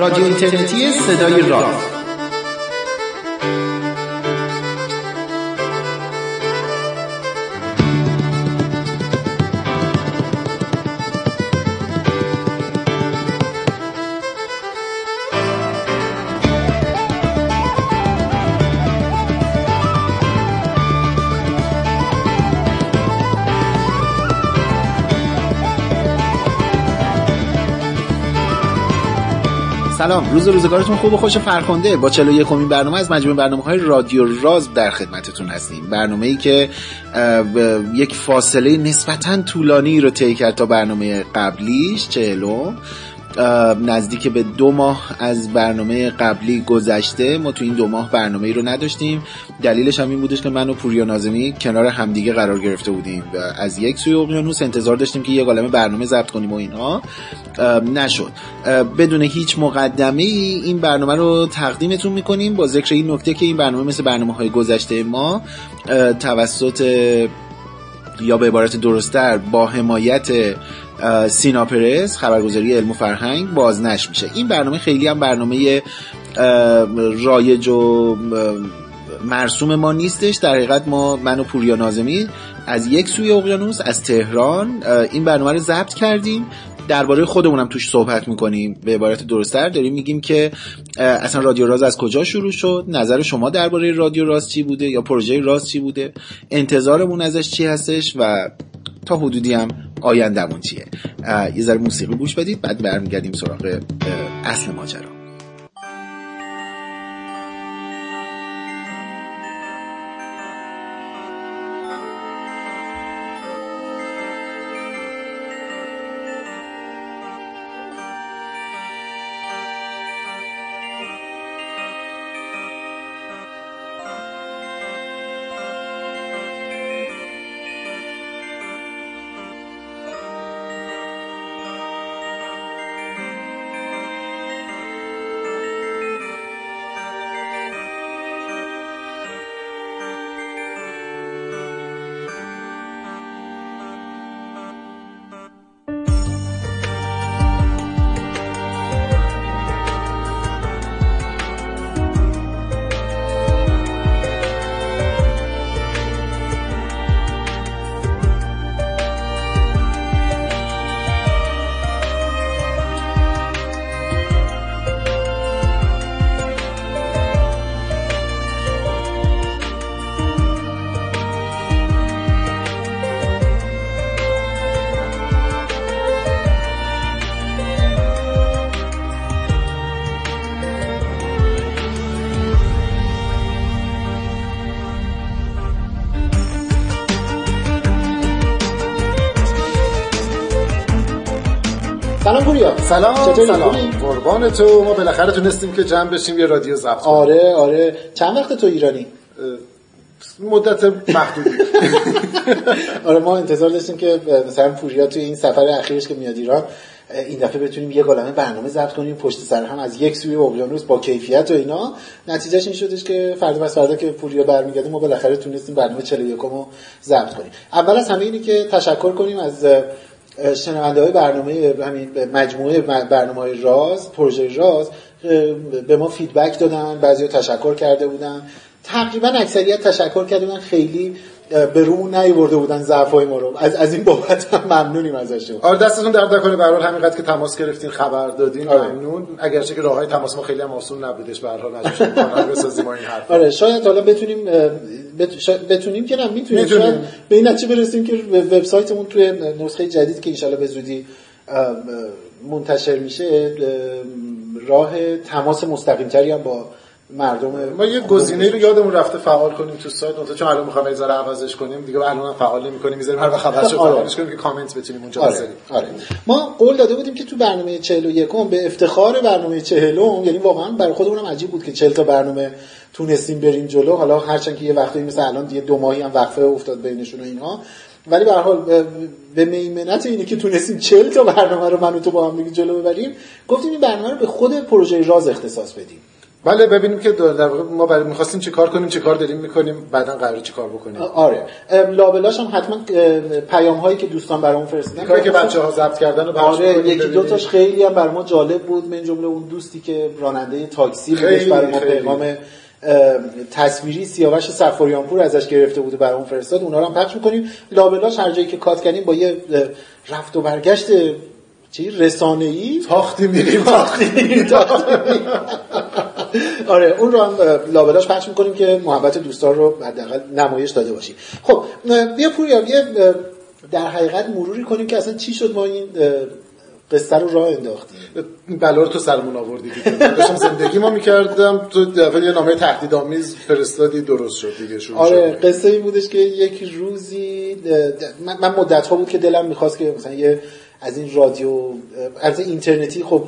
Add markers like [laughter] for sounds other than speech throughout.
رادیو اینترنتی صدای راه. سلام. روز روزگارتون خوب و خوش فرخنده. با 41 کمین برنامه از مجموعه برنامه های رادیو راز در خدمتتون هستیم. برنامه ای که یک فاصله نسبتا طولانی رو طی کرد تا برنامه قبلیش چهلم. نزدیک به دو ماه از برنامه قبلی گذشته. ما تو این دو ماه برنامه ای رو نداشتیم. دلیلش هم این بودش که من و پوریا نازمی کنار همدیگه قرار گرفته بودیم و از یک سوی اقیانوس انتظار داشتیم که یه عالمه برنامه ضبط کنیم و اینها. نشد. بدون هیچ مقدمه ای این برنامه رو تقدیمتون می‌کنیم. با ذکر این نکته که این برنامه مثل برنامه های گذشته ما توسط یا به عبارت درستتر با حمایت سینا پرس خبرگزاری علم و فرهنگ بازنش میشه. این برنامه خیلی هم برنامه رایج و مرسوم ما نیستش. در حقیقت ما من و پوریا نازمی از یک سوی اقیانوس از تهران این برنامه رو ضبط کردیم. درباره خودمونم توش صحبت می‌کنیم. به عبارت درستتر داریم میگیم که اصلا رادیو راز از کجا شروع شد؟ نظر شما درباره رادیو راز چی بوده؟ یا پروژه راز چی بوده؟ انتظارمون ازش چی هستش؟ و تا حدودی هم آیندهمون چیه؟ یه ذره موسیقی گوش بدید بعد برمیگردیم سراغ اصل ماجرا. سلام چطوری؟ سلام. قربان تو. ما بالاخره تونستیم که جمع بشیم یه رادیو ضبط آره آره. چند وقت تو ایرانی؟ مدت محدودی. [laughs] آره ما انتظار داشتیم که مثلا پوریا توی این سفر اخیرش که میاد ایران این دفعه بتونیم یه گلمه برنامه ضبط کنیم. پشت سر هم از یک سوی اقیانوس با کیفیت و اینا. نتیجهش این شدش که فردا بس فردا که پوریا برمیگرده ما بالاخره تونستیم برنامه 41 رو ضبط کنیم. اول از همه اینی که تشکر کنیم از شنونده های برنامه همین مجموعه برنامه راز پروژه راز به ما فیدبک دادن بعضی تشکر کرده بودن. تقریبا اکثریت تشکر کرده بودن خیلی به رومون نیورده بودن ضعفای ما رو. از از این بابت هم ممنونیم ازشون آره دستتون درد نکنه. به هر همینقدر که تماس گرفتین خبر دادین آره. ممنون. اگرچه که راههای تماس ما خیلی هم آسون نبودش به هر حال [laughs] بسازیم این حرف آره شاید حالا بتونیم بتونیم که نه می‌تونیم. شاید به این نتیجه برسیم که وبسایتمون توی نسخه جدید که ان به زودی منتشر میشه راه تماس مستقیم تری هم با مردم ما یه گزینه رو یادمون رفته فعال کنیم تو سایت اون چون الان می‌خوام یه عوضش کنیم دیگه الان فعال نمی‌کنیم می‌ذاریم هر وقت خبرشو آره. فعالش کنیم که کامنت بتونیم اونجا آره. بذاریم آره. ما قول داده بودیم که تو برنامه 41 به افتخار برنامه 40 یعنی واقعا برای خودمون عجیب بود که 40 تا برنامه تونستیم بریم جلو حالا هرچند که یه وقتی مثل الان دیگه دو ماهی هم وقفه افتاد بینشون و اینها ولی به حال به میمنت اینه که تونستیم 40 تا برنامه رو من و تو با هم جلو ببریم گفتیم این برنامه رو به خود پروژه راز اختصاص بدیم بله ببینیم که در واقع ما برای می‌خواستیم چه کار کنیم چه کار داریم می‌کنیم بعدا قرار چه کار بکنیم آره. لابلاش هم حتما پیام هایی که دوستان برامون فرستادن کاری که بچه ها ضبط کردن رو آره یکی دو تاش خیلی هم برای ما جالب بود من جمله اون دوستی که راننده تاکسی بودش برای ما پیغام تصویری سیاوش سفاریانپور ازش گرفته بود و برامون فرستاد اونا رو هم پخش می‌کنیم. لابلاش هر جایی که کات کردیم با یه رفت و برگشت چی؟ رسانه ای تاختی میریم. تاختی [laughs] آره اون رو هم لابلاش پخش می‌کنیم که محبت دوستان رو حداقل نمایش داده باشیم. خب بیا پوریا یه در حقیقت مروری کنیم که اصلا چی شد ما این قصه رو راه انداختیم؟ بلا رو تو سرمون آوردی داشتم زندگی ما می‌کردم تو دفعه یه نامه تهدیدآمیز فرستادی درست شد دیگه شروع آره قصه این بودش که یک روزی من مدت ها بود که دلم می‌خواست که مثلا یه از این رادیو از اینترنتی خب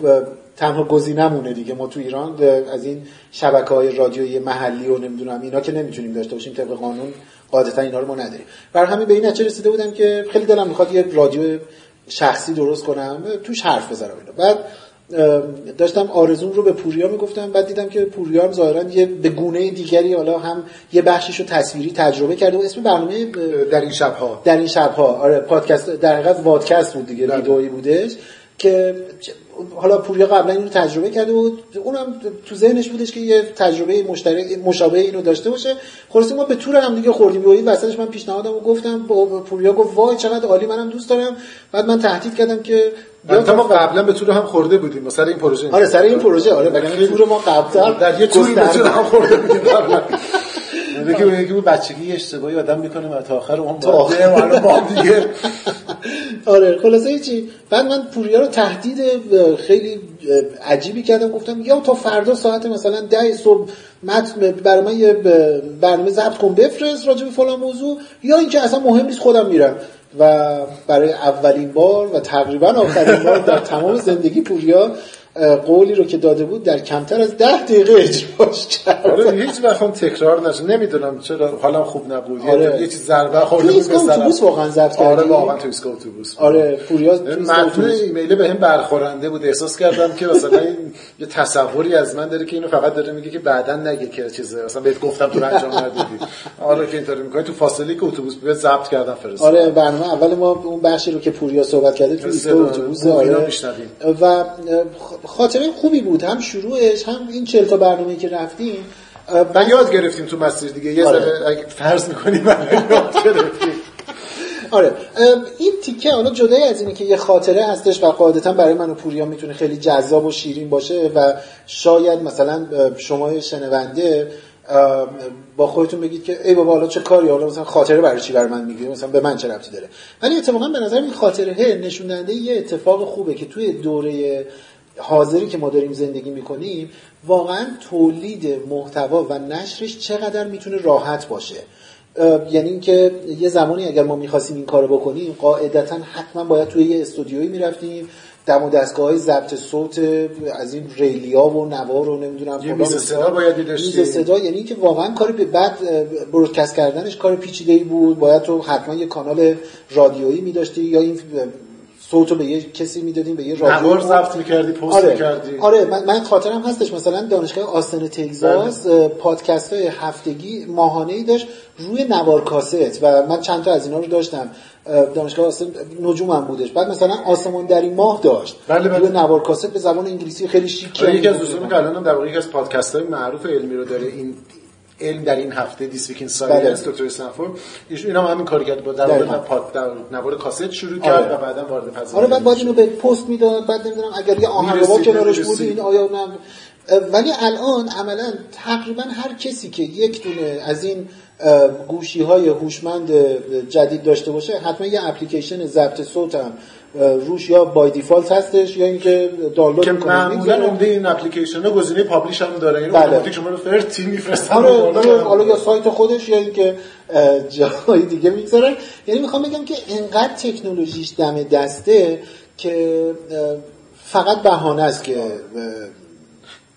تنها گزینمونه دیگه. ما تو ایران از این شبکه های رادیویی محلی و نمی‌دونم اینا که نمی‌تونیم داشته باشیم طبق قانون قاعدتا اینا رو ما نداریم. بر همین به این نتیجه رسیده بودم که خیلی دلم می‌خواد یه رادیو شخصی درست کنم توش حرف بذارم اینو. بعد داشتم آرزون رو به پوریا می‌گفتم. بعد دیدم که پوریا هم ظاهرا یه به گونه دیگری حالا هم یه بخشش رو تصویری تجربه کرده و اسم برنامه در این شبها. در این شبها. آره پادکست در حقیقت وادکست بود دیگه ویدئویی بودش. که حالا پوریا قبلا اینو تجربه کرده بود. اونم تو ذهنش بودش که یه تجربه مشترک مشابه اینو داشته باشه. خلاص ما به طور هم دیگه خوردیم. و وسطش من پیشنهادم و گفتم پوریا گفت وای چقدر عالی منم دوست دارم. بعد من تهدید کردم که یا ما قبلا به طور هم خورده بودیم سر این پروژه. آره سر این پروژه. آره ولی تور ما قبلا در یه توری به طور هم خورده بودیم [laughs] که یکی بود بچگی اشتباهی آدم می‌کنه و تا آخر اون تا آخر با دیگه. آره خلاصه چی؟ بعد من پوریا رو تهدید خیلی عجیبی کردم. گفتم یا تا فردا ساعت مثلا ده صبح متن برای من یه برنامه ضبط کن بفرست راجع به فلان موضوع یا اینکه اصلا مهم نیست خودم میرم. و برای اولین بار و تقریبا آخرین بار در تمام زندگی پوریا قولی رو که داده بود در کمتر از ده دقیقه اجراش کرد. آره هیچ وقت تکرار نشه. نمی‌دونم چرا حالا خوب نبود. آره. یه چیز ضربه خورده بود مثلا. اتوبوس واقعا ضبط کردی؟ آره واقعا تو ایستگاه اتوبوس. آره پوریا متن ایمیل بهم برخورنده بود. احساس کردم که مثلا یه تصوری از من داره که اینو فقط داره میگه که بعدا نگه که چیزه مثلا بهت گفتم تو انجام ندادی. آره که اینطوری می‌کنه تو فاصله که اتوبوس بیاد ضبط کردم فرست آره برنامه اول ما اون بخشی رو که پوریا صحبت کرده تو ایستگاه اتوبوس آره. و خاطره خوبی بود. هم شروعش هم این چهل تا برنامه‌ای که رفتیم من یاد گرفتیم تو مسیر دیگه. یه آره. اگه فرض می‌کنیم یاد گرفتیم. آره. این تیکه حالا جدای از اینه که یه خاطره هستش و قاعدتا برای من و پوریا می‌تونه خیلی جذاب و شیرین باشه و شاید مثلا شما شنونده با خودتون بگید که ای بابا حالا چه کاری؟ حالا مثلا خاطره برای چی بر من میگی مثلا به من چه ربطی داره؟ ولی اتفاقا به نظر این خاطره نشون دهنده یه اتفاق خوبه که توی دوره حاضری که ما داریم زندگی می‌کنیم واقعا تولید محتوا و نشرش چقدر می‌تونه راحت باشه. یعنی اینکه یه زمانی اگر ما می‌خواستیم این کارو بکنیم قاعدتا حتما باید توی یه استودیویی می‌رفتیم. دم و دستگاه های ضبط صوت از این ریلیا و نوار و نمی‌دونم یه میز صدا باید میز صدا یعنی که واقعا کار به بعد برودکست کردنش کار پیچیده ای بود. باید تو حتما یه کانال رادیویی میداشتی یا این صوتو به یه کسی می‌دادیم به یه رادیو ضبط می‌کردی پست آره. می‌کردی آره من, من خاطرم هستش مثلا دانشگاه آستن تگزاس بله. پادکست های هفتگی ماهانه ای داشت روی نوار کاست و من چند تا از اینا رو داشتم دانشگاه آستن نجومم بودش بعد مثلا آسمان در این ماه داشت بله بله. روی نوار کاست به زبان انگلیسی خیلی شیک آره، یکی از دوستان که الان در واقع یکی از پادکست های معروف علمی رو داره این علم در این هفته This Week in Science دکتر استنفورد. ایشون هم همین کار کرد با در در نوار کاست شروع کرد آره. و بعدا وارد فضا آره بعد اینو به پست می‌داد بعد نمی‌دونم اگر یه آهنگ کنارش بود این آیا نه. ولی الان عملا تقریبا هر کسی که یک دونه از این گوشی های هوشمند جدید داشته باشه حتما یه اپلیکیشن ضبط صوت هم روش یا بای دیفالت هستش یا اینکه دانلود که معمولا عمده این اپلیکیشن گزینه پابلیش هم داره. یعنی بله. شما رو فرتی میفرستن. آره حالا یا سایت خودش یا اینکه جای دیگه می‌گذارن. یعنی می‌خوام بگم که انقدر تکنولوژیش دم دسته که فقط بهانه است که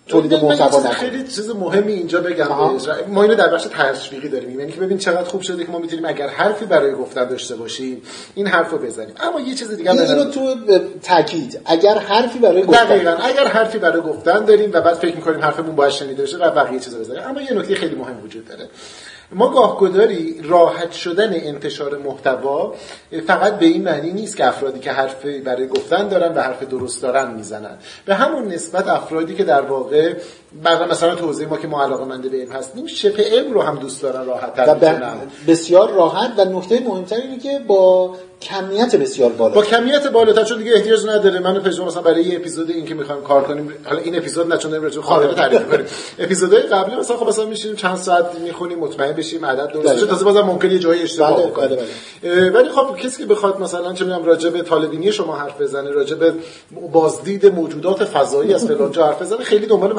تولید محتوا خیلی چیز مهمی اینجا بگم ما اینو در بخش تشویقی داریم. یعنی که ببین چقدر خوب شده که ما می‌تونیم اگر حرفی برای گفتن داشته باشیم این حرفو بزنیم. اما یه چیز دیگه اینو تو تاکید. اگر حرفی برای گفتن دقیقاً. اگر حرفی برای گفتن داریم و بعد فکر می‌کنیم حرفمون باید شنیده بشه و بقیه چیزا بزنیم. اما یه نکته خیلی مهم وجود داره. ما گاهگداری راحت شدن انتشار محتوا فقط به این معنی نیست که افرادی که حرف برای گفتن دارن و حرف درست دارن می‌زنن. به همون نسبت افرادی که در واقع بعد مثلا توضیح ما که ما علاقه منده به علم هستیم شبه علم رو هم دوست دارن راحت تر بسیار راحت و نکته مهمتر اینه که با کمیت بسیار بالا با کمیت بالاتر چون دیگه احتیاج نداره. من و مثلا برای یه اپیزود این که می‌خوایم کار کنیم حالا این اپیزود نه چون راجع خارقه تعریف کنیم اپیزودهای قبلی مثلا خب مثلا میشیم چند ساعت می‌خونیم مطمئن بشیم عدد درست بله. تازه بازم ممکنه یه جایی اشتباه بله، کنه بله، ولی خب کسی که بخواد مثلا چه میگم راجع به طالبینی شما حرف بزنه راجع به بازدید موجودات فضایی از فلان جا حرف بزنه خیلی دنبال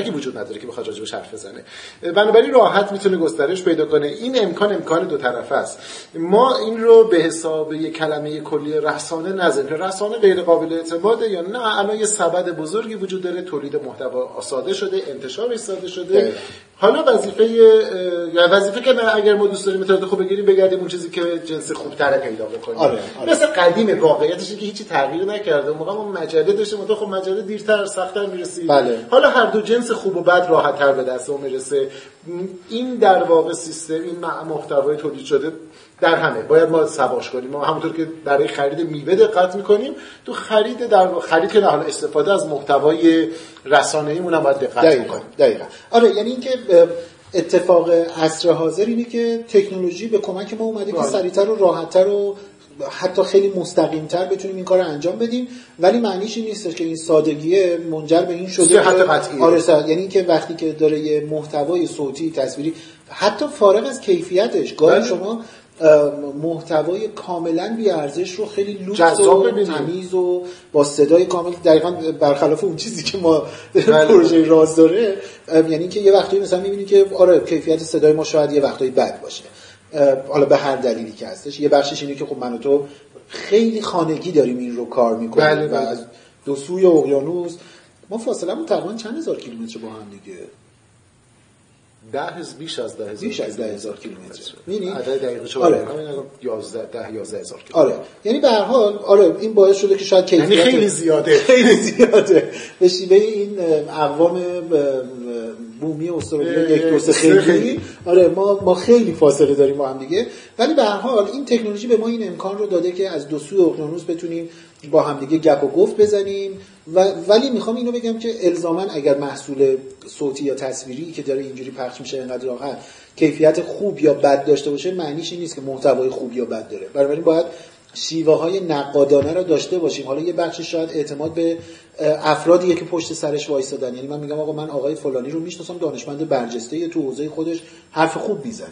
مدرکی وجود نداره که بخواد راجع به حرف بزنه. بنابراین راحت می‌تونه گسترش پیدا کنه. این امکان امکان دو طرفه است. ما این رو به حساب یک کلمه کلی رسانه نزن رسانه غیر قابل اعتماده یا نه؟ الان یه سبد بزرگی وجود داره. تولید محتوا ساده شده انتشارش ساده شده. حالا وظیفه یا وظیفه که اگر ما دوست داریم اطلاعات خوب بگیریم بگردیم اون چیزی که جنس خوبتره پیدا بکنیم آره، آره. مثل قدیم واقعیتش که هیچی تغییر نکرده موقع ما مجله داشتیم تو خب مجله دیرتر سختتر می‌رسید بله. حالا هر دو جنس خوب و بد راحت تر به دست می‌رسه این در واقع سیستم این محتوای تولید شده در همه. باید ما سواش کنیم. ما همونطور که برای خرید میوه دقت می‌کنیم تو خرید در خرید که حالا استفاده از محتوای رسانه‌ای هم باید دقت کنیم. دقیقاً. آره یعنی اینکه اتفاق عصر حاضر اینه که تکنولوژی به کمک ما اومده که بله. سریعتر و راحتتر و حتی خیلی مستقیمتر بتونیم این کار رو انجام بدیم. ولی معنیش این نیست که این سادگیه منجر به این شده آره یعنی که وقتی که داره یه محتوای صوتی تصویری حتی فارغ از کیفیتش گاهی بله. شما محتوای کاملا بی ارزش رو خیلی لوکس و تمیز و با صدای کامل دقیقا برخلاف اون چیزی که ما بله. پروژه راز داره. یعنی که یه وقتی مثلا می‌بینی که آره کیفیت صدای ما شاید یه وقتی بد باشه. حالا به هر دلیلی که هستش. یه بخشش اینه که خب من و تو خیلی خانگی داریم این رو کار می‌کنیم بله و بله. از دو سوی اقیانوس. ما فاصله تقریبا چند هزار کیلومتر با هم دیگه؟ ده هز بیش از ده هزار بیش از ده هزار کیلومتر. می‌بینی؟ عدد دقیق چه آره. 11 ده 11 هزار کیلومتر. آره. یعنی به هر حال آره این باعث شده که شاید کیفیت یعنی خیلی زیاده. [laughs] خیلی زیاده. به شیوه این اقوام بومی استرالیا یک دو سه خیلی. آره ما ما خیلی فاصله داریم با هم دیگه. ولی به هر حال این تکنولوژی به ما این امکان رو داده که از دو سوی اقیانوس بتونیم با هم دیگه گپ و گفت بزنیم. و ولی می‌خوام اینو بگم که الزاما اگر محصول صوتی یا تصویری که داره اینجوری پخش میشه انقدر راحت کیفیت خوب یا بد داشته باشه معنیش این نیست که محتوای خوب یا بد داره. بنابراین باید شیوه های نقادانه رو داشته باشیم. حالا یه بخش شاید اعتماد به افرادی که پشت سرش وایسادن یعنی من میگم آقا من آقای فلانی رو می‌شناسم دانشمند برجسته تو حوزه خودش حرف خوب می‌زنه.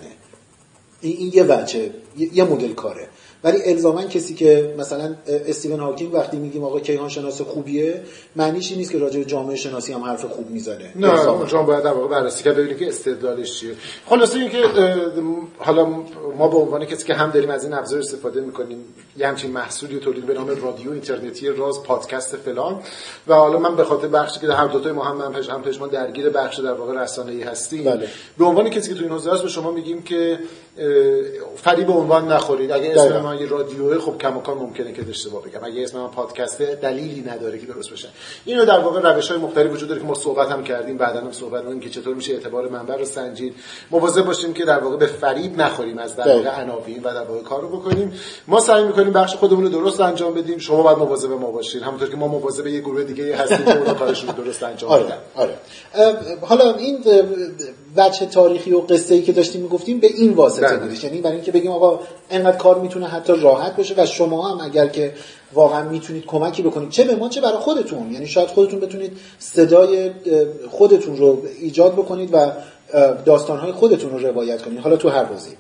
این یه وجه یه مدل کاره. ولی الزاما کسی که مثلا استیون هاکینگ وقتی میگیم آقا کیهان شناس خوبیه معنیش این نیست که راجع به جامعه شناسی هم حرف خوب می‌زنه. نه اونجا باید در واقع بررسی کرد ببینیم که استدلالش چیه. خلاصه اینکه حالا ما به عنوان کسی که هم داریم از این ابزار استفاده می‌کنیم یه همچین محصولی تولید به نام رادیو اینترنتی راز پادکست فلان. و حالا من به خاطر بخشی که هر دو تای ما هم هم ما درگیر بخش در واقع رسانه‌ای هستیم بله. به عنوان کسی که تو این حوزه هست به شما میگیم که فریب عنوان نخورید. اگه اسم من یه رادیوه خب کماکان ممکنه که اشتباه بگم. اگه اسم من پادکسته دلیلی نداره که درست بشه. اینو در واقع روش های مختلف وجود داره که ما صحبت هم کردیم. بعدا هم صحبت کنیم که چطور میشه اعتبار منبع رو سنجید. مواظب باشیم که در واقع به فریب نخوریم از در واقع عناوین و در واقع کار رو بکنیم. ما سعی می‌کنیم بخش خودمون رو درست انجام بدیم. شما باید مواظب ما باشید همونطور که ما مواظب یه گروه دیگه هستیم که اونا کارشون رو درست انجام آره. بدن. آره. حالا این وجه تاریخی و قصه ای که داشتیم می‌گفتیم به این واسطه بله. بودش. یعنی برای اینکه بگیم آقا انقدر کار می‌تونه حتی راحت باشه و شما هم اگر که واقعا می‌تونید کمکی بکنید. چه به ما چه برای خودتون. یعنی شاید خودتون بتونید صدای خودتون رو ایجاد بکنید و داستانهای خودتون رو روایت کنید. حالا تو هر بازی.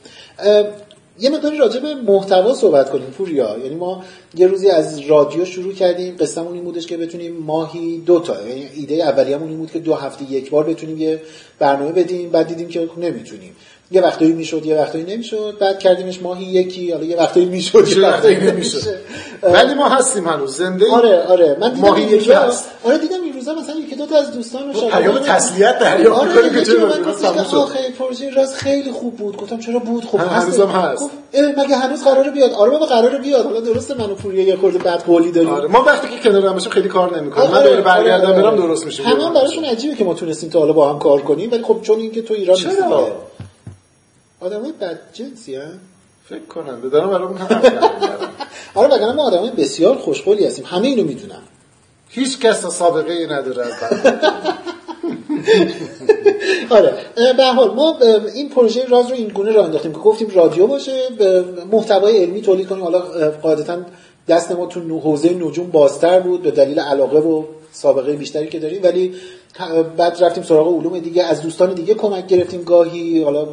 یه مقداری راجع به محتوا صحبت کنیم پوریا. یعنی ما یه روزی از رادیو شروع کردیم قصهمون این بودش که بتونیم ماهی دو تا یعنی ایده اولیه‌مون این بود که دو هفته یک بار بتونیم یه برنامه بدیم بعد دیدیم که نمی‌تونیم. یه وقتایی می‌شد یه وقتایی نمی‌شد بعد کردیمش ماهی یکی حالا یه وقتایی می‌شد یه وقتایی نمی‌شد ولی ما هستیم هنوز زنده آره آره. من ماهی یکی هست. آره دیدم روزا مثلا یکی دو تا از دوستان رو پیام تسلیت دریافت آره که چرا به من آخه پروژه راز خیلی خوب بود. گفتم چرا بود خب هم- هست. گفت اه، مگه هنوز قراره بیاد؟ آره بابا قراره بیاد. حالا درسته منو پوریه یه خورده بد قولی داریم. آره ما وقتی که کنار هم باشیم خیلی کار نمی‌کنه من آره، دوباره برگردم آره، برم آره. درست میشه. همه هم براشون عجیبه که ما تونستیم تا حالا با هم کار کنیم. ولی خب چون اینکه تو ایران؟ نیستی. آدمای بد جنسی هم فکر کنم دارم برام. [laughs] آره وگرنه ما آدمای بسیار خوشقولی هستیم. همه اینو می‌دونم هیچ کس سابقه ای نداره از. [laughs] آره به حال ما این پروژه راز رو این گونه راه انداختیم که گفتیم رادیو باشه محتوای علمی تولید کنیم حالا قاعدتا دست ما تو حوزه نجوم بازتر بود به دلیل علاقه و سابقه بیشتری که داریم ولی بعد رفتیم سراغ علوم دیگه از دوستان دیگه کمک گرفتیم گاهی حالا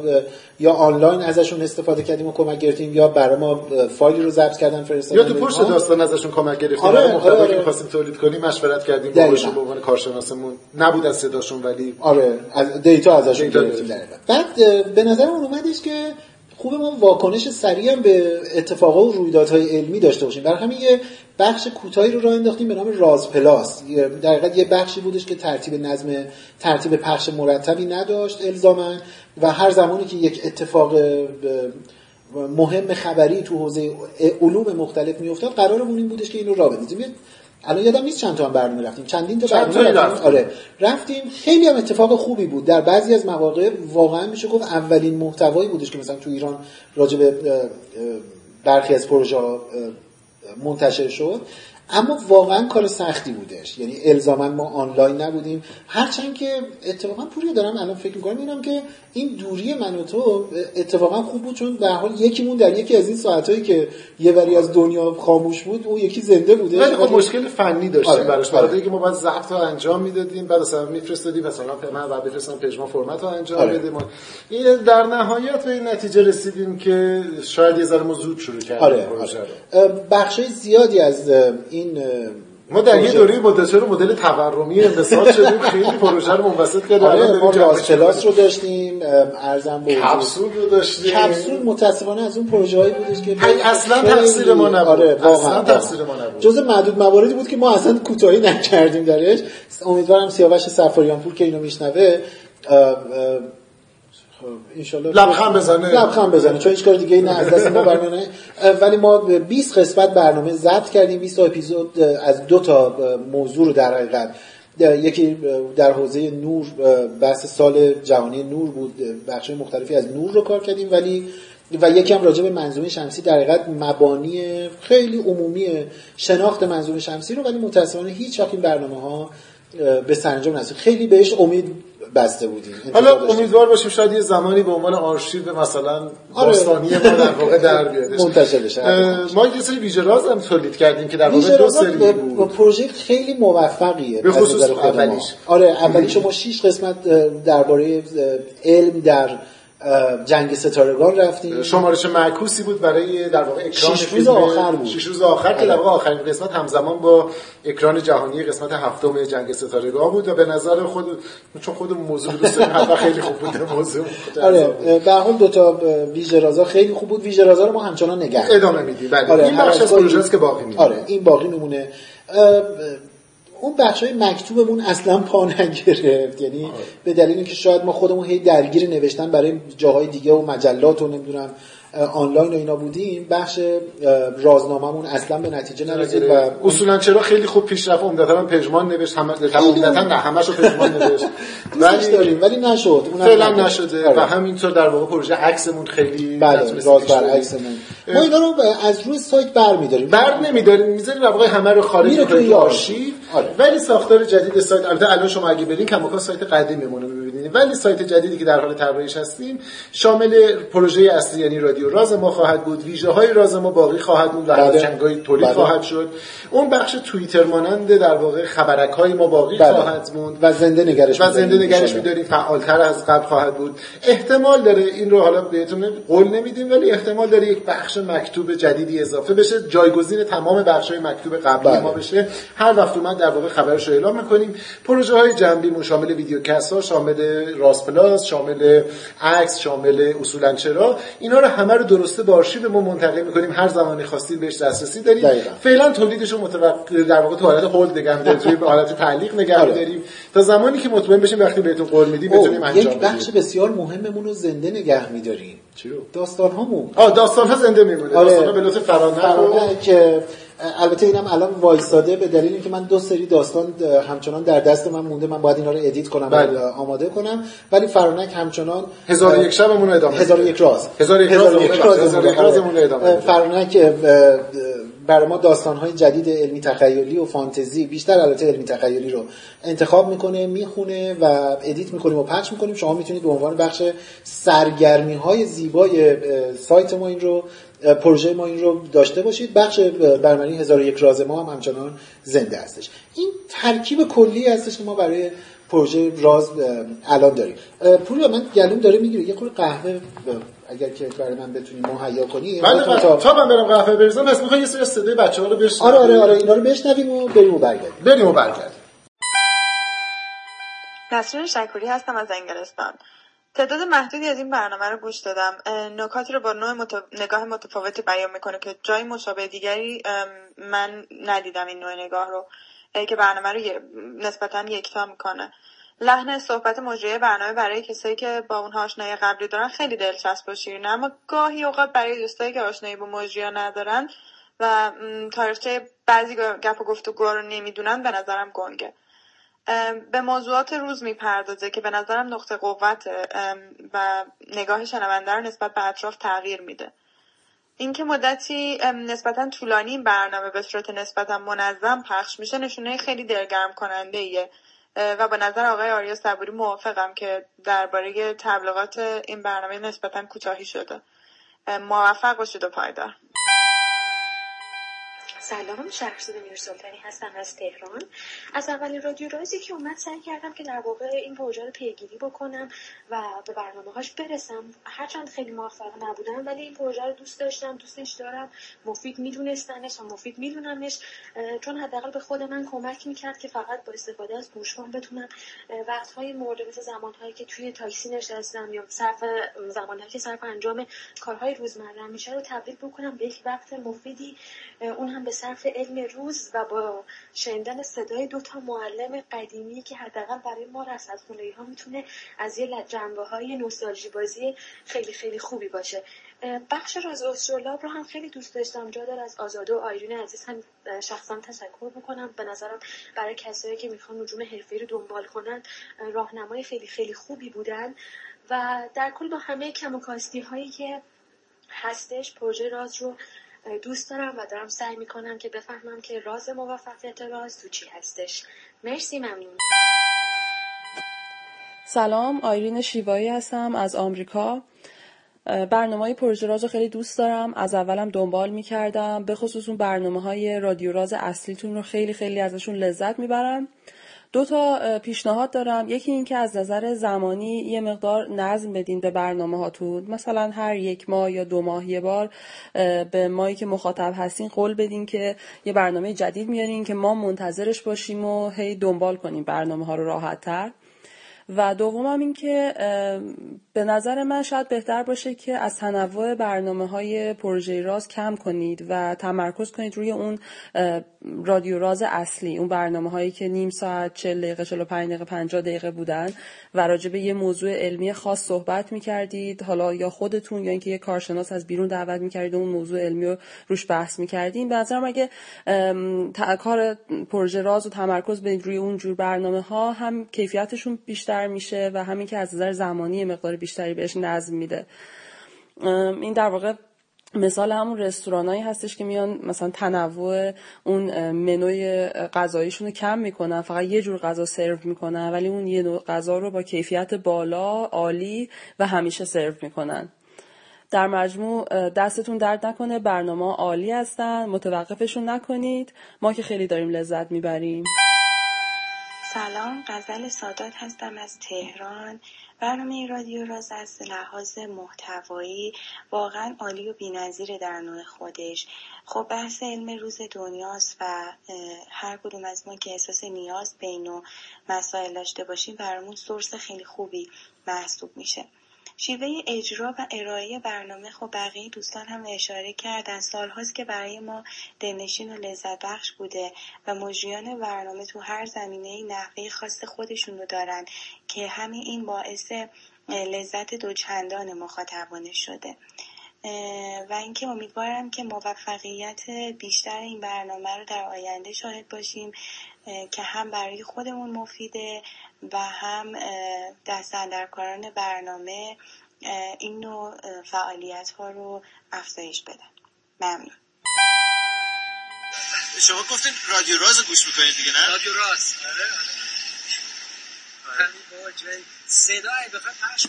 یا آنلاین ازشون استفاده کردیم و کمک گرفتیم یا برای ما فایلی رو ضبط کردن فرستادن یا تو پشت. داستان ازشون کمک گرفتیم آره، محتوایی آره، که آره. می‌خواستیم تولید کنیم مشورت کردیم. باهاشون به عنوان کارشناسمون نبود از صداشون ولی آره از دیتا ازشون گرفتیم. بعد به نظر من اومدش که خوب ما واکنش سریع هم به اتفاقا و رویدادهای علمی داشته باشیم. برای همین یه بخش کوتاهی رو راه انداختیم به نام راز پلاس. در حقیقت یه بخشی بودش که ترتیب نظم ترتیب پخش مرتبی نداشت الزاما و هر زمانی که یک اتفاق مهم خبری تو حوزه علوم مختلف میافتاد قرارمون این بودش که اینو راه بندازیم. الان یادم نیست چند تا هم برنامه رفتیم. چندین تا چند برنامه رفتیم. رفتیم. آره. رفتیم. خیلی هم اتفاق خوبی بود. در بعضی از مواقع واقعا میشه گفت اولین محتوایی بودش که مثلا تو ایران راجع به برخی از پروژه منتشر شد. اما واقعا کار سختی بودش یعنی الزاما ما آنلاین نبودیم هرچند که اتفاقا پوری دارم الان فکر می‌کنم اینم که این دوری من و تو اتفاقا خوب بود چون به حال یکیمون در یکی از این ساعتایی که یه وری از دنیا خاموش بود اون یکی زنده بوده ولی خب مشکل فنی داشتیم آره، براش آره. برای که ما باید ضبط رو انجام می‌دادیم بعد مثلا میفرستادیم مثلا من بعد بفرستم پژما فرمت رو انجام آره. بدیم این در نهایت به این نتیجه رسیدیم که شاید یه ذره ما زود شروع کردیم آره. آره. بخش زیادی از این ما در یه دوره مدت مدل تورمی انبساط شدیم خیلی پروژه رو منبسط کردیم آره ما کلاس رو داشتیم ارزم حضور. کپسول رو داشتیم کپسول متاسفانه از اون پروژه هایی بودش که اصلا تقصیر ما نبود. آره اصلا واقعا تقصیر ما نبود. جز معدود مواردی بود که ما اصلا کوتاهی نکردیم درش امیدوارم سیاوش سفاریان پور که اینو میشنوه انشالله لبخند بزنه. لبخند بزنه چون هیچ کار دیگه ای نه از دست ما برنامه. ولی ما 20 قسمت برنامه ضبط کردیم 20 تا اپیزود از دو تا موضوع رو در حقیقت. یکی در حوزه نور بحث سال جهانی نور بود بخش مختلفی از نور رو کار کردیم ولی و یکی هم راجع به منظومه شمسی در حقیقت مبانی خیلی عمومی شناخت منظومه شمسی رو ولی متاسفانه هیچ وقت این برنامه ها به سرانجام نرسید. خیلی بهش امید بسته بودیم حالا. امیدوار باشیم شاید یه زمانی به عنوان آرشیو مثلا آره. داستانی ما در واقع در بیادش [laughs] منتشر بشه. ما یه سری ویژه راز هم تولید کردیم که در واقع دو سری بود پروژه خیلی موفقیه به خصوص. اولیش. آره اولیش ما شیش قسمت اه، درباره علم در جنگ ستارگان رفتیم. شمارش معکوسی بود برای در واقع اکران شش روز آخر بود. شش روز آخر که آره. در واقع آخرین قسمت همزمان با اکران جهانی قسمت هفتم جنگ ستارگان بود و به نظر خود چون خود موضوع دوست خیلی خوب بوده موضوع آره بود. به حال دو تا ویژه رازا خیلی خوب بود. ویژه رازا رو ما همچنان نگه ادامه میدیم. بله. آره این بخش از پروژه که باقی میمونه. آره این باقی میمونه. اون بخش های مکتوبمون اصلا پا نگرفت. یعنی به دلیل اینکه شاید ما خودمون هی درگیر نوشتن برای جاهای دیگه و مجلات و نمی‌دونم آنلاین و اینا بودیم بخش اه، رازنامهمون اصلا به نتیجه نرسید و اصولا چرا خیلی خوب پیشرفت عمدتا هم پژمان نوشت هم عمدتا نه همشو پژمان [laughs] نوشت ولی داریم ولی نشد اونم فعلا نشد. نشده آره. و همینطور در واقع پروژه عکسمون خیلی بله راز پیش بریم. برعکسمون ما اینا رو از روی سایت برمیداریم بر نمیداریم می‌ذاریم در واقع همه رو خارج می‌کنیم آرشیو. آره. ولی ساختار جدید سایت البته الان شما اگه برین کماکان سایت قدیمیمون رو ببینید ولی سایت جدیدی که در حال طراحیش هستیم شامل پروژه اصلی یعنی رادیو راز ما خواهد بود ویژه های راز ما باقی خواهد بود و بله. چنگای تولید بله. خواهد شد اون بخش توییتر مانند در واقع خبرک های ما باقی بله. خواهد موند و زنده نگرش و زنده نگرش. میداریم فعالتر از قبل خواهد بود احتمال داره این رو حالا بهتون قول نمیدیم ولی احتمال داره یک بخش مکتوب جدیدی اضافه بشه جایگزین تمام بخش های مکتوب قبلی بله. ما بشه هر وقت اومد در واقع خبرش رو اعلام می‌کنیم پروژه های جنبی شامل ویدیوکست ها شامل راست پلاس شامل عکس شامل اصولا چرا اینا رو همه رو درسته با آرشیو ما منتقل می‌کنیم. هر زمانی خواستید بهش دسترسی داریم. فعلا تولیدش رو متوقع در واقع تو حالت هولد نگه داریم به [laughs] حالت تعلیق نگه آره. داریم تا زمانی که مطمئن بشیم وقتی بهتون قول میدیم بتونیم انجام یک بخش بسیار مهممون رو زنده نگه میداریم. داستان هامون آه داستان ها زنده میمونه. آره. داستان ها به لطف فرانه که البته اینم الان وایساده به دلیل اینکه من دو سری داستان همچنان در دست من مونده من باید اینا رو edit کنم بله. آماده کنم. ولی فرانک همچنان هزار یک شبمون ادامه هزار یک راز. هزار یک رازمون ادامه فرانک برای ما داستانهای جدید علمی تخیلی و فانتزی بیشتر البته علمی تخیلی رو انتخاب می‌کنه می‌خونه و edit می‌کنیم و پخش می‌کنیم. شما می‌تونید به عنوان بخش سرگرمی های زیبای سایت ما این رو پروژه ما این رو داشته باشید. بخش هزار یک راز ما هم همچنان زنده هستش. این ترکیب کلی هستش که ما برای پروژه راز الان داریم. پول من گلوم داره می‌گیره. یه خورده قهوه اگر که برای من بتونی مهیا کنی بله تا... تا من برم قهوه بریزم پس می‌خوام یه سری صدای بچه‌ها رو بشنویم آره آره آره. اینا رو بشنویم و بریم و برگردیم. بریم و برگردیم. نسرین شکوری هستم از انگلستان. تعداد محدودی از این برنامه رو گوش دادم. نکاتی رو با نوع نگاه متفاوتی بیان می‌کنه که جای مشابه دیگری من ندیدم این نوع نگاه رو که برنامه رو نسبتا یکتا می‌کنه. لحن صحبت مجریه برنامه برای کسایی که با اون آشنایی قبلی دارن خیلی دلچسب و شیرینه اما گاهی اوقات برای دوستایی که آشنایی با مجریا ندارن و تاریخچه بعضی گپ و گفتگو رو نمی‌دونن به نظرم گنگه. به موضوعات روز می‌پردازه که به نظرم نقطه قوت و نگاه شنونده رو نسبت به اطراف تغییر میده. اینکه مدتی نسبتا طولانی این برنامه به صورت نسبتا منظم پخش میشه نشونه خیلی دلگرم کننده ایه و به نظر آقای آریا صبوری موافقم که درباره تبلیغات این برنامه نسبتا کوتاهی شده. موفق باشید و پایدار. سلام شهرزاد میر سلطانی هستم از تهران. از اولین رادیو رازی که اومد سعی کردم که در واقع این پروژه رو پیگیری بکنم و به برنامه هاش برسم. هرچند خیلی موفق نبودم ولی این پروژه رو دوست داشتم دوستش دارم. مفید میدونستنش و مفید میدونمش چون حداقل به خود من کمک می‌کرد که فقط با استفاده از گوشفون بتونم وقتهای مورد مثل زمانهایی که توی تاکسی نشستم یا صرف زمانهایی که صرف انجام کارهای روزمره میشه رو تبدیل بکنم به یک وقت مفیدی. اون هم به صرف علم روز و با شنیدن صدای دو تا معلم قدیمی که حداقل برای ما رصدخونه‌ای ها می‌تونه از یه جنبه های نوستالژی بازی خیلی خیلی خوبی باشه. بخش راز استرولاب رو هم خیلی دوست داشتم. جا دار از آزاده و آیرین عزیز هم شخصا تشکر بکنم. به نظرم برای کسایی که می‌خوان نجوم حرفی رو دنبال کنن راهنمای خیلی خیلی خوبی بودن و در کل با همه کم هایی که هستش پروژه راز رو دوست دارم و دارم سعی می‌کنم که بفهمم که راز موفقیت راز تو چی هستش. مرسی ممنون. سلام آیرین شیوایی هستم از آمریکا. برنامه پروژه راز رو خیلی دوست دارم. از اولم دنبال می‌کردم. به خصوص اون برنامه های رادیو راز اصلیتون رو خیلی خیلی ازشون لذت می‌برم. دو تا پیشنهاد دارم. یکی این که از نظر زمانی یه مقدار نظم بدین به برنامه هاتون. مثلا هر یک ماه یا دو ماه یه بار به مایی که مخاطب هستین قول بدین که یه برنامه جدید میارین که ما منتظرش باشیم و هی دنبال کنیم برنامه ها رو راحت تر و دومم این که به نظر من شاید بهتر باشه که از تنوع برنامه های پروژه راز کم کنید و تمرکز کنید روی اون رادیو راز اصلی اون برنامه هایی که نیم ساعت 40 دقیقه 45 دقیقه 50 دقیقه بودن و راجع به یه موضوع علمی خاص صحبت می‌کردید. حالا یا خودتون یا اینکه یه کارشناس از بیرون دعوت می‌کردید اون موضوع علمی رو روش بحث می‌کردیم به نظرم اگه کار پروژه راز و تمرکز بدید روی اون جور برنامه ها هم کیفیتشون بیشتر میشه و همین که از نظر زمانی مقدار بیشتری بهش نظم میده. این در واقع مثال همون رستورانایی هستش که میان مثلا تنوع اون منوی غذاییشون رو کم می‌کنن فقط یه جور غذا سرو می‌کنن ولی اون یه نوع غذا رو با کیفیت بالا عالی و همیشه سرو می‌کنن. در مجموع دستتون درد نکنه برنامه عالی هستن متوقفشون نکنید ما که خیلی داریم لذت می‌بریم. سلام غزل سادات هستم از تهران. برنامه رادیو راز از لحاظ محتوایی واقعا عالی و بینظیره در نوع خودش. خب بحث علم روز دنیاست و هر کدوم از ما که احساس نیاز بین و مسائل داشته باشیم برامون سورس خیلی خوبی محسوب میشه. شیوه اجرا و ارائه برنامه خب بقیه دوستان هم اشاره کردن. سالهاست که برای ما دلنشین و لذت بخش بوده و مجریان برنامه تو هر زمینه نحوه خاص خودشون رو دارن که همین این باعث لذت دوچندان مخاطبانه شده. و اینکه امیدوارم که موفقیت بیشتر این برنامه رو در آینده شاهد باشیم که هم برای خودمون مفیده و هم دستندرکاران برنامه این نوع فعالیت ها رو افزایش بدن. ممنون. شما گفتین رادیو راز گوش می‌کنید دیگه نه؟ رادیو راز. آره آره. صدا دفعه پخش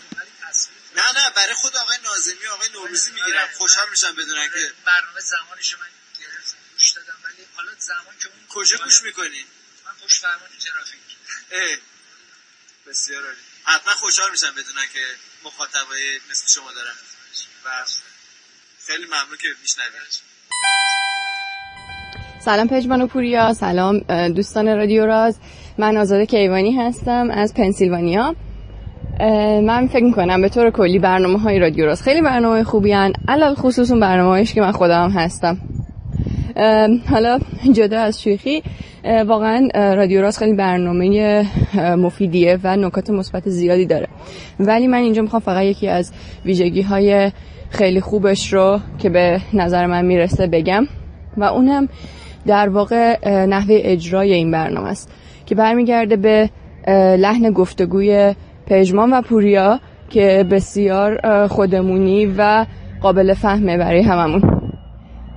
نه نه برای خود آقای نازمی آقای نوروزی می‌گیرم. آره. خوشحال میشم بدونن که برنامه زمانش من گرفتم گوش دادم ولی حالا زمان که اون کجا گوش می‌کنی؟ من پشت فرمان ترافیک. بسیار عالی. حتما خوشحال میشم بدونن که مخاطبای مثل شما دارن. و خیلی ممنون که میشنوید. سلام پژمان و پوریا. سلام دوستان رادیو راز. من آزاده کیوانی هستم از پنسیلوانیا. من فکر می‌کنم به طور کلی برنامه های رادیو راست خیلی برنامه خوبی هن. علال خصوص اون برنامه که من خودم هستم. حالا جدا از شوخی واقعا رادیو راست خیلی برنامه مفیدیه و نکات مثبت زیادی داره. ولی من اینجا می‌خوام فقط یکی از ویژگی های خیلی خوبش رو که به نظر من می‌رسه بگم و اونم در واقع نحوه اجرای این برنامه است که برمیگرده به لحن گفتگوی پژمان و پوریا که بسیار خودمونی و قابل فهمه برای هممون.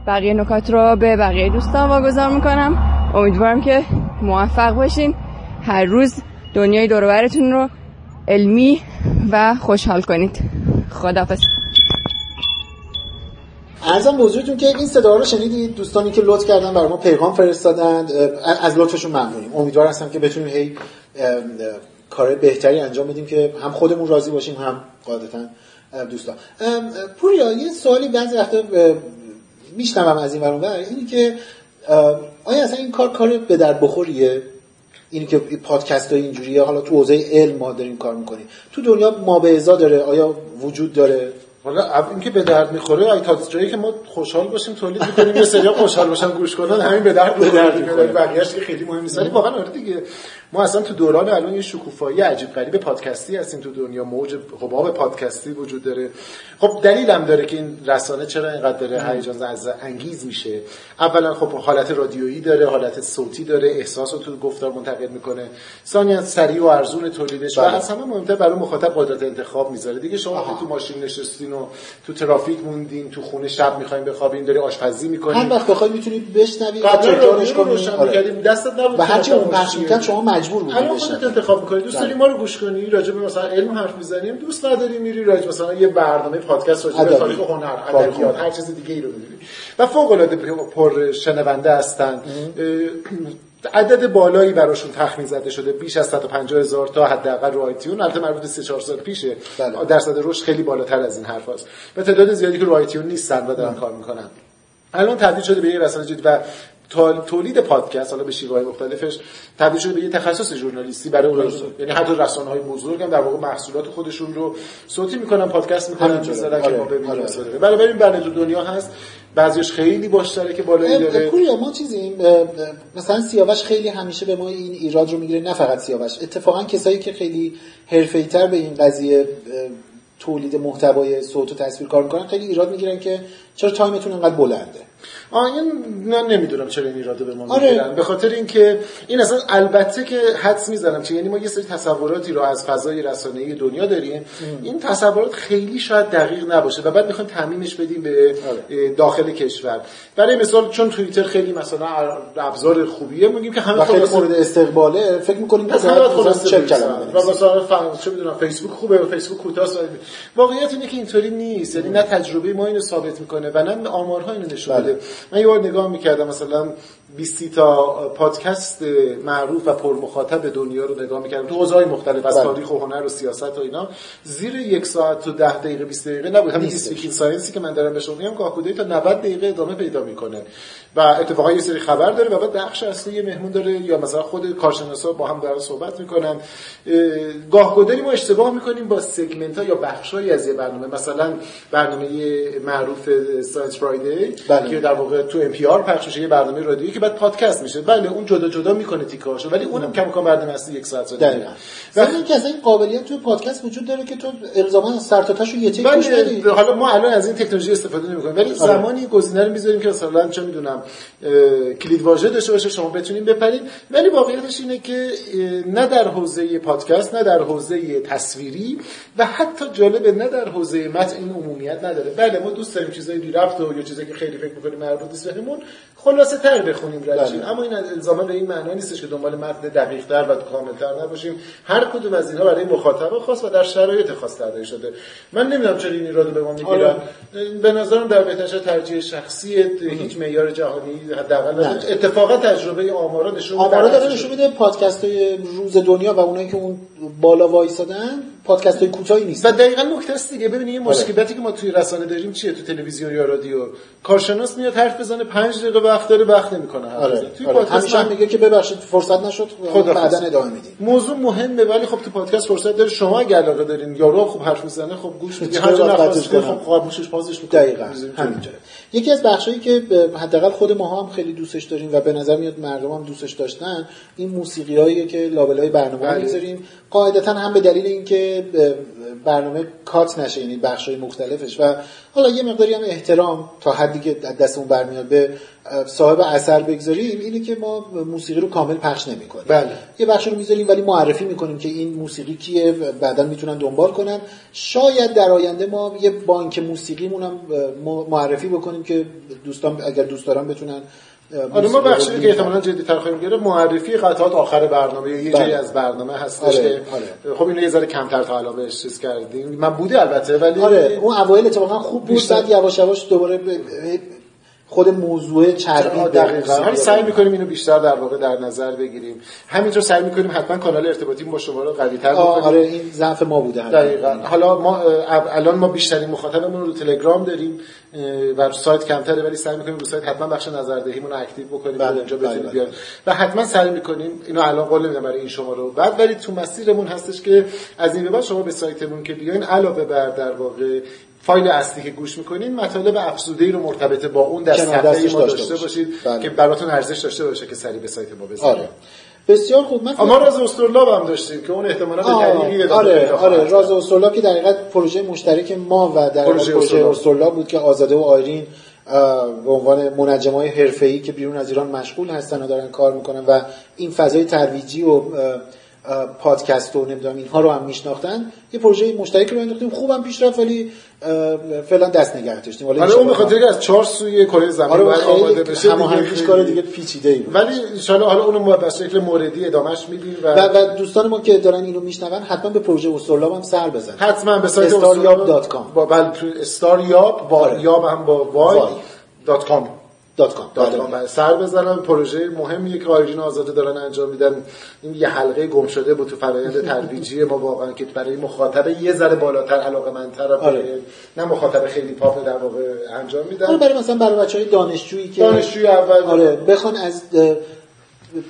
بقیه نکات رو به بقیه دوستان واگذار می‌کنم. امیدوارم که موفق باشین. هر روز دنیای دورورتون رو علمی و خوشحال کنید. خدافز ارزم بزرگتون که این صدا رو شنیدید دوستانی که لطف کردن برای ما پیغام فرستادند از لطفشون ممنونیم. امیدوار هستم که بتونیم هی کار بهتری انجام بدیم که هم خودمون راضی باشیم هم قاعدتا دوستان. پوریا یه سوالی بعضی وقتا میشنوم از این برون اینی که آیا اصلا این کار کار به در بخوریه؟ اینی که پادکست های اینجوریه حالا تو حوزه علم ما داریم کار می‌کنیم. تو دنیا ما به داره آیا وجود داره؟ حالا اینکه به درد می‌خوره ای تا جایی که ما خوشحال باشیم تولید می‌کنیم یه سری خوشحال باشن گوش کنن همین به درد به درد می‌خوره. بقیه‌اش که خیلی مهم نیست. ولی واقعا آره دیگه. ما اصلا تو دوران الان یه شکوفایی عجیب غریب پادکستی هستیم تو دنیا. موج حباب پادکستی وجود داره. خب دلیلم داره که این رسانه چرا اینقدر داره هیجان انگیز میشه. اولا خب حالت رادیویی داره حالت صوتی داره احساس رو تو گفتار منتقل می‌کنه. ثانیا سریع و ارزون تولیدش. و بله. از همه مهمتر برای مخاطب قدرت انتخاب می‌ذاره. دیگه شما که تو ماشین نشستین و تو ترافیک موندین تو خونه شب می‌خواین بخوابین داری آشپزی می‌کنین هر وقت بخوای می‌تونید بشنوید. قبل کنید. دستت نبود و هرچی اون شما مجبور بودی الان خودت انتخاب می‌کنی. دوست داری بله. ما رو گوش کنی؟ راجع به مثلا علم حرف می‌زنیم. دوست نداری میری راجع مثلا یه برنامه پادکست راجع به تاریخ هنر ادبیات هر چیز دیگه ای رو می‌بینی و فوق العاده پر شنونده هستن. عدد بالایی براشون تخمین زده شده. بیش از 150 هزار تا حداقل رو آیتیون البته مربوط 3 4 سال پیشه. بله. درصد رشد خیلی بالاتر از این حرف هست و تعداد زیادی که رو آیتیون نیستن و دارن کار می‌کنن. الان تبدیل شده به یه رسانه جدید و تولید پادکست حالا به شیوه مختلفش تبدیل شده به یه تخصص ژورنالیستی برای اون یعنی حتی رسانه های بزرگ هم در واقع محصولات خودشون رو صوتی می‌کنن پادکست می‌کنن مثلا که ما ببینیم آره. برای این برنامه دنیا هست. بعضیش خیلی باشه که بالایی داره. پوریا ما چیزی مثلا سیاوش خیلی همیشه به ما این ایراد رو می‌گیره نه فقط سیاوش. اتفاقا کسایی که خیلی حرفه‌ای‌تر به این قضیه تولید محتوای صوت و تصویر کار می‌کنن خیلی ایراد می‌گیرن که چرا تایمتون انقدر بلنده؟ آین نه نمی‌دونم چرا این ایراده به ما آره. به خاطر اینکه این اصلا البته که حدس می‌زنم چه یعنی ما یه سری تصوراتی رو از فضای رسانه‌ای دنیا داریم. ام. این تصورات خیلی شاید دقیق نباشه و بعد می‌خوایم تعمیمش بدیم به آره. داخل کشور. برای مثال چون توییتر خیلی مثلا ابزار خوبیه میگیم که همه خیلی مورد استقباله فکر می‌کنیم که خلاص چه کلمه و مثلا چه می‌دونم فیسبوک خوبه و فیسبوک کوتاست واقعیت اینه که اینطوری نیست. یعنی نه تجربه ما اینو ثابت می‌کنه و نه آمارها اینو نشون من یه بار نگاه می‌کردم مثلا 20 تا پادکست معروف و پرمخاطب دنیا رو نگاه می‌کردم. تو حوزه‌های مختلف از بله. تاریخ و هنر و سیاست و اینا. زیر یک ساعت و ده دقیقه 20 دقیقه نبود. همین. This Week in Science ی که من دارم بهش میگم گاهی تا 90 دقیقه ادامه پیدا می‌کنه. و اتفاقا یه سری خبر داره و بعد بخش اصلی یه مهمون داره یا مثلا خود کارشناسا با هم دارن صحبت می‌کنن. گاه گداری ما اشتباه می‌کنیم با segment ها یا بخشهایی از یه برنامه. مثلا برنامه معروف Science Friday بله. که در واقع تو NPR پخش میشه یه برنامه رادیویی که بعد پادکست میشه. بله اون جدا جدا می‌کنه تیکاشو ولی اونم کم کم برنامه اصلی یک ساعت ساعت دقیقاً. ضمن اینکه اصلا این قابلیت توی پادکست وجود داره که تو الزاما سر تا تاشو یه تیک گوش بدی. بله حالا ما الان از این تکنولوژی استفاده نمی‌کنیم. ولی زمانی گزینه رو می‌ذاریم که مثلا چه می‌دونم کلید واژه داشته باشه شما بتونید بپرید. ولی واقعیتش اینه که نه در حوزه پادکست نه در حوزه تصویری و حتی جالبه نه در حوزه متن این عمومیت نداره. بله ما دوست داریم چیزای بی ربط و یا چیزایی که خیلی فکر می‌کنیم مربوط نیست بهمون خلاصه تر بخونیم رد بله. اما این الزاما به این معنا نیستش که دنبال متن دقیق تر و کاملتر نباشیم هر کدوم از اینها برای مخاطب خاص و در شرایط خاص طراحی شده من نمی‌دونم چرا این ایرادو به ما می‌گیرن به نظرم در بهترش ترجیح شخصی هیچ معیار جهانی حداقل. اتفاقا تجربه آمارا نشون آمارا داره. نشون میده پادکست های روز دنیا و اونایی که اون بالا وایسادن پادکست های کوتاهی نیست. و دقیقا نکته است دیگه. ببینید یه مشکلاتی که ما توی رسانه داریم چیه؟ تو تلویزیون یا رادیو. کارشناس میاد حرف بزنه پنج دقیقه وقت داره وقت نمی‌کنه حرف آره. توی آره. پادکست من- میگه که ببخشید فرصت نشد خدا بعدا. ادامه میدیم. موضوع مهمه ولی خب تو پادکست فرصت داره. شما اگه علاقه دارین یارو خوب حرف می‌زنه خب گوش میدی چرا هر جا؟ خب خاموشش پازش می‌کنه. دقیقا همینطوره یکی از بخشایی که حداقل خود ما هم خیلی دوستش داریم و به نظر میاد مردم هم دوستش داشتن این موسیقی هایی که لابلای برنامه بله. می‌گذاریم قاعدتا هم به دلیل اینکه برنامه کات نشه یعنی بخش های مختلفش و حالا یه مقداری هم احترام تا حدی که دستمون برمیاد به صاحب اثر بگذاریم اینه که ما موسیقی رو کامل پخش نمی‌کنیم بله. یه بخش رو می‌ذاریم ولی معرفی می‌کنیم که این موسیقی کیه بعدا می‌تونن دنبال کنن شاید در آینده ما یه بانک موسیقیمون هم معرفی بکنیم که دوستان اگر دوست دارن بتونن آره ما بخشی که. احتمالاً جدی‌تر خواهیم گرفت معرفی قطعات آخر برنامه یه بله. جایی از برنامه هستش آره، که آره. خب اینو یه ذره کمتر تا الان بهش چیز کردیم من بوده البته ولی آره اون اوایل اتفاقا خوب بود بعد یواش یواش دوباره خود موضوع چربی دقیقاً. حالا سعی می‌کنیم اینو بیشتر در واقع در نظر بگیریم. همینطور سعی می‌کنیم حتما کانال ارتباطی با شما رو قوی تر آه، بکنیم. آره این ضعف ما بوده. دقیقا. حالا ما الان ما بیشترین مخاطبمون رو تلگرام داریم و رو سایت کمتره ولی سعی می‌کنیم رو سایت حتما بخش نظردهیمون رو اکتیو بکنیم بله، اونجا بتونید بله. بیاد و حتما سعی می‌کنیم اینو الان قول نمیدم برای این شما رو. بعد ولی تو مسیرمون هستش که از این به بعد شما به سایتمون که بیاین علاوه بر در واقع فایل اصلی که گوش می‌کنین مطالب افزوده ای رو مرتبط با اون در صفحه ما داشته داشته باشید. بله. که براتون ارزش داشته باشه که سری به سایت ما بزنید آره بسیار خوب من ما راز استرلاب هم داشتیم که اون احتمالاً به آره آره. راز استرلاب که در حقیقت پروژه مشترک ما و در پروژه پروژه, استرلاب. بود که آزاده و آیرین به عنوان منجمای حرفه‌ای که بیرون از ایران مشغول هستن و دارن کار می‌کنن و این فضای ترویجی و پادکست و نمی‌دونم اینها رو هم میشناختن یه پروژه مشترک رو انداختیم خوبم پیش رفت ولی فعلا دست نگه داشتیم حالا آره اون به خاطر از چهار سوی کره زمین آره باید آماده بشه هماهنگیش کار دیگه پیچیده ای بود ولی ان حالا اونو ما به شکل موردی ادامش میدیم و, و, و دوستان ما که دارن اینو میشنون حتما به پروژه استرلاب هم سر بزنن حتما به سایت استاریاب.com. با تو استاریاب با آره. یاب هم با وای. dot com dot com. dot. com. سر بزنن پروژه مهمیه که آیرین آزاده دارن انجام میدن این یه حلقه گم شده بود تو فرآیند ترویجی ما واقعا که برای مخاطب یه ذره بالاتر علاقه منتر آره. نه مخاطب خیلی پاپ در واقع انجام آره میدن برای مثلا برای بچه های دانشجویی که دانشجوی اول آره بخوان از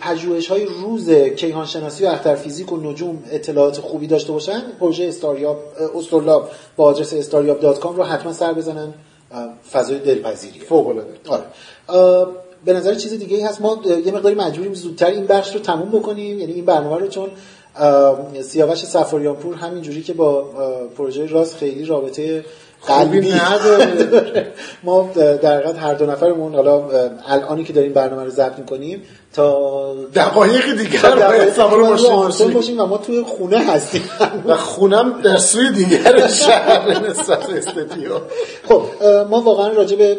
پژوهش های روز کیهان شناسی و اختر فیزیک و نجوم اطلاعات خوبی داشته باشن پروژه استاریاب اسطرلاب با آدرس استاریاب.com رو حتما سر بزنن فضای دلپذیریه. فوق العاده آره به نظر چیز دیگه ای هست ما یه مقداری مجبوریم زودتر این بخش رو تموم بکنیم. یعنی این برنامه رو چون سیاوش سفاریانپور همینجوری که با پروژه راست خیلی رابطه قلبی نداره. [laughs] ما در حقیقت هر دو نفرمون حالا الانی که داریم برنامه رو ضبط می‌کنیم تا دقایق دیگر سوار ماشین باشیم. و ما توی خونه هستیم. و خونم در سوی دیگر شهر نسبت استدیو. خب ما واقعا راجع به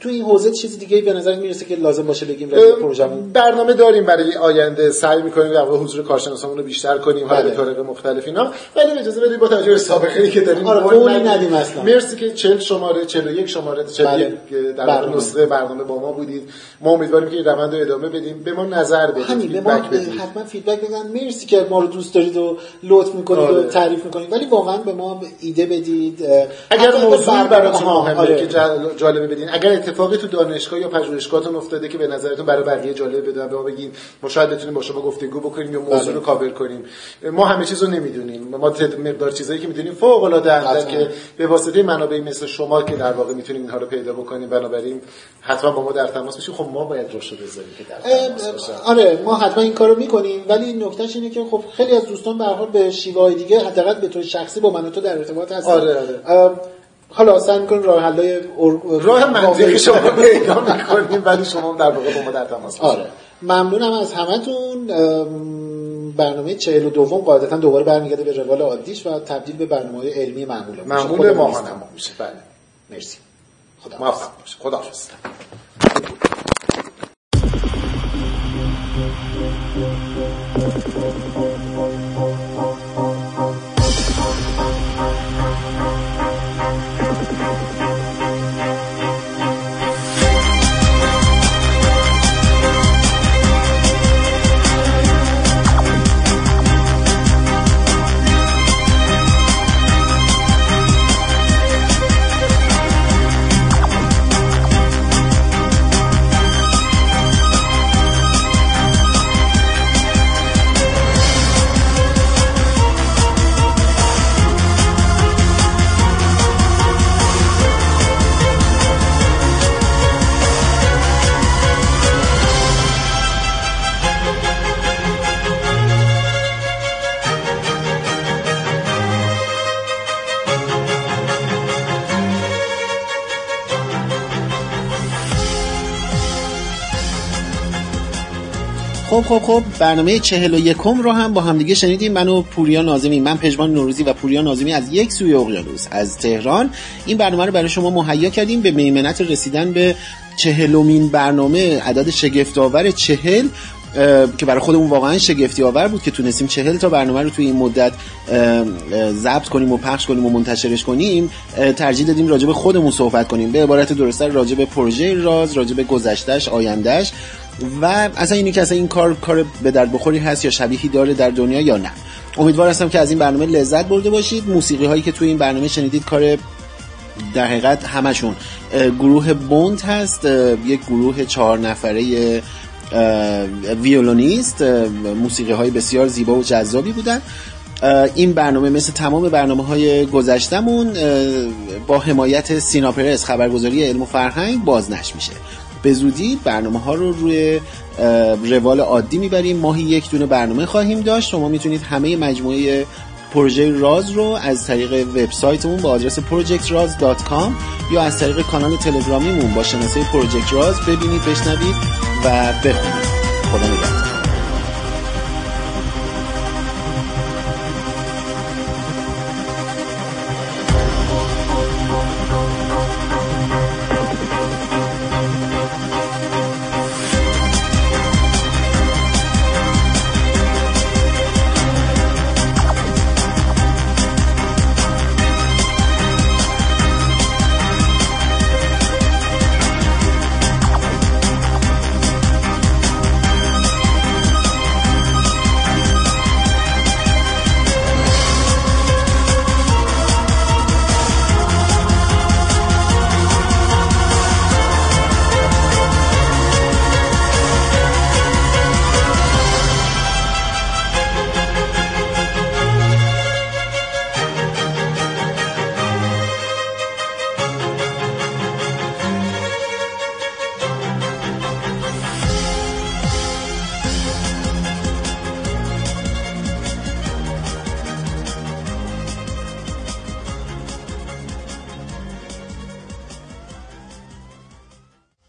تو این حوزه چیز دیگه به نظر می‌رسه که لازم باشه بگیم راجع پروژمون برنامه داریم برای آینده. سعی می‌کنیم در حضور کارشناسامون رو بیشتر کنیم حالا به طرق مختلف اینا. ولی اجازه بدید با توجه به سابقه ای که داریم آره قولی ندیم اصلا. مرسی که 40 شماره 41 شماره 41 در. نسخه برنامه با ما بودید. ما امیدواریم که این روند رو ادامه بدیم. به ما نظر بدید همین به ما حتما فیدبک بدن. مرسی که ما رو دوست دارید و لطف می‌کنید آره. و تعریف می‌کنید. ولی واقعا به ما ایده بدید اگر موضوع براتون مهمه آره. که جالبه بدین اگر اتفاقی تو دانشگاه یا پژوهشگاهتون افتاده که به نظرتون برای بقیه جالب بده به ما بگین ما شاید بتونیم با شما گفتگو بکنیم یا موضوع رو بله. کاور کنیم. ما همه چیز رو نمی‌دونیم. ما مقدار چیزایی که می‌دونیم فوق العاده که به واسطه منابعی مثل شما که در واقع می‌تونیم اینها رو پیدا بکنیم. بنابراین حتما با ما در تماس باشید. خب ما باید روش بذاریم که در آره ما حتما این کارو می‌کنیم ولی نکتهش اینه که خب خیلی از دوستان به حال به شیوه دیگه حداقل به طور شخصی با من و تو در ارتباط هستن. آره آره. حالا سعی می‌کنیم راه حلای راه منطقی شما پیدا می‌کنیم ولی شما در واقع با ما در تماس آره. ممنونم از همتون. برنامه چهل و دوم قاعدتا دوباره برمیگرده به روال عادیش و تبدیل به برنامه علمی معمول معمول ماهانه میشه بله. مرسی. خدا موفق باشه خدا Thank you. خب خب برنامه چهل و یکم رو هم با همدیگه شنیدیم. من و پوریا نازمی من پژمان نوروزی و پوریا نازمی از یک سوی اقیانوس از تهران. این برنامه رو برای شما مهیا کردیم به میمنت رسیدن به چهلمین برنامه عدد شگفتآور چهل که برای خودمون واقعا شگفتی آور بود که تونستیم چهل تا برنامه رو توی این مدت ضبط کنیم و پخش کنیم و منتشرش کنیم. ترجیح دادیم راجع به خودمون صحبت کنیم. به عبارت درسته راجع به پروژه راز راجع به گذشتهش آیندهش و اصلا اینی که اصلا این کار کار به درد بخوری هست یا شبیهی داره در دنیا یا نه. امیدوار هستم که از این برنامه لذت برده باشید. موسیقی هایی که توی این برنامه شنیدید کار در حقیقت همشون. گروه بوند هست. یک گروه چهار نفره ویولونیست. موسیقی های بسیار زیبا و جذابی بودن. این برنامه مثل تمام برنامه های گذشتمون با حمایت سیناپرس خبرگزاری علم و فرهنگ بازنش میشه. به زودی برنامه ها رو روی روال عادی می‌بریم. ماهی یک دونه برنامه خواهیم داشت. شما می‌تونید همه مجموعه پروژه راز رو از طریق وبسایتمون با آدرس projectraz.com یا از طریق کانال تلگرامیمون با شناسه پروژکت راز ببینید بشنوید و بخونید. خدا نگهدار.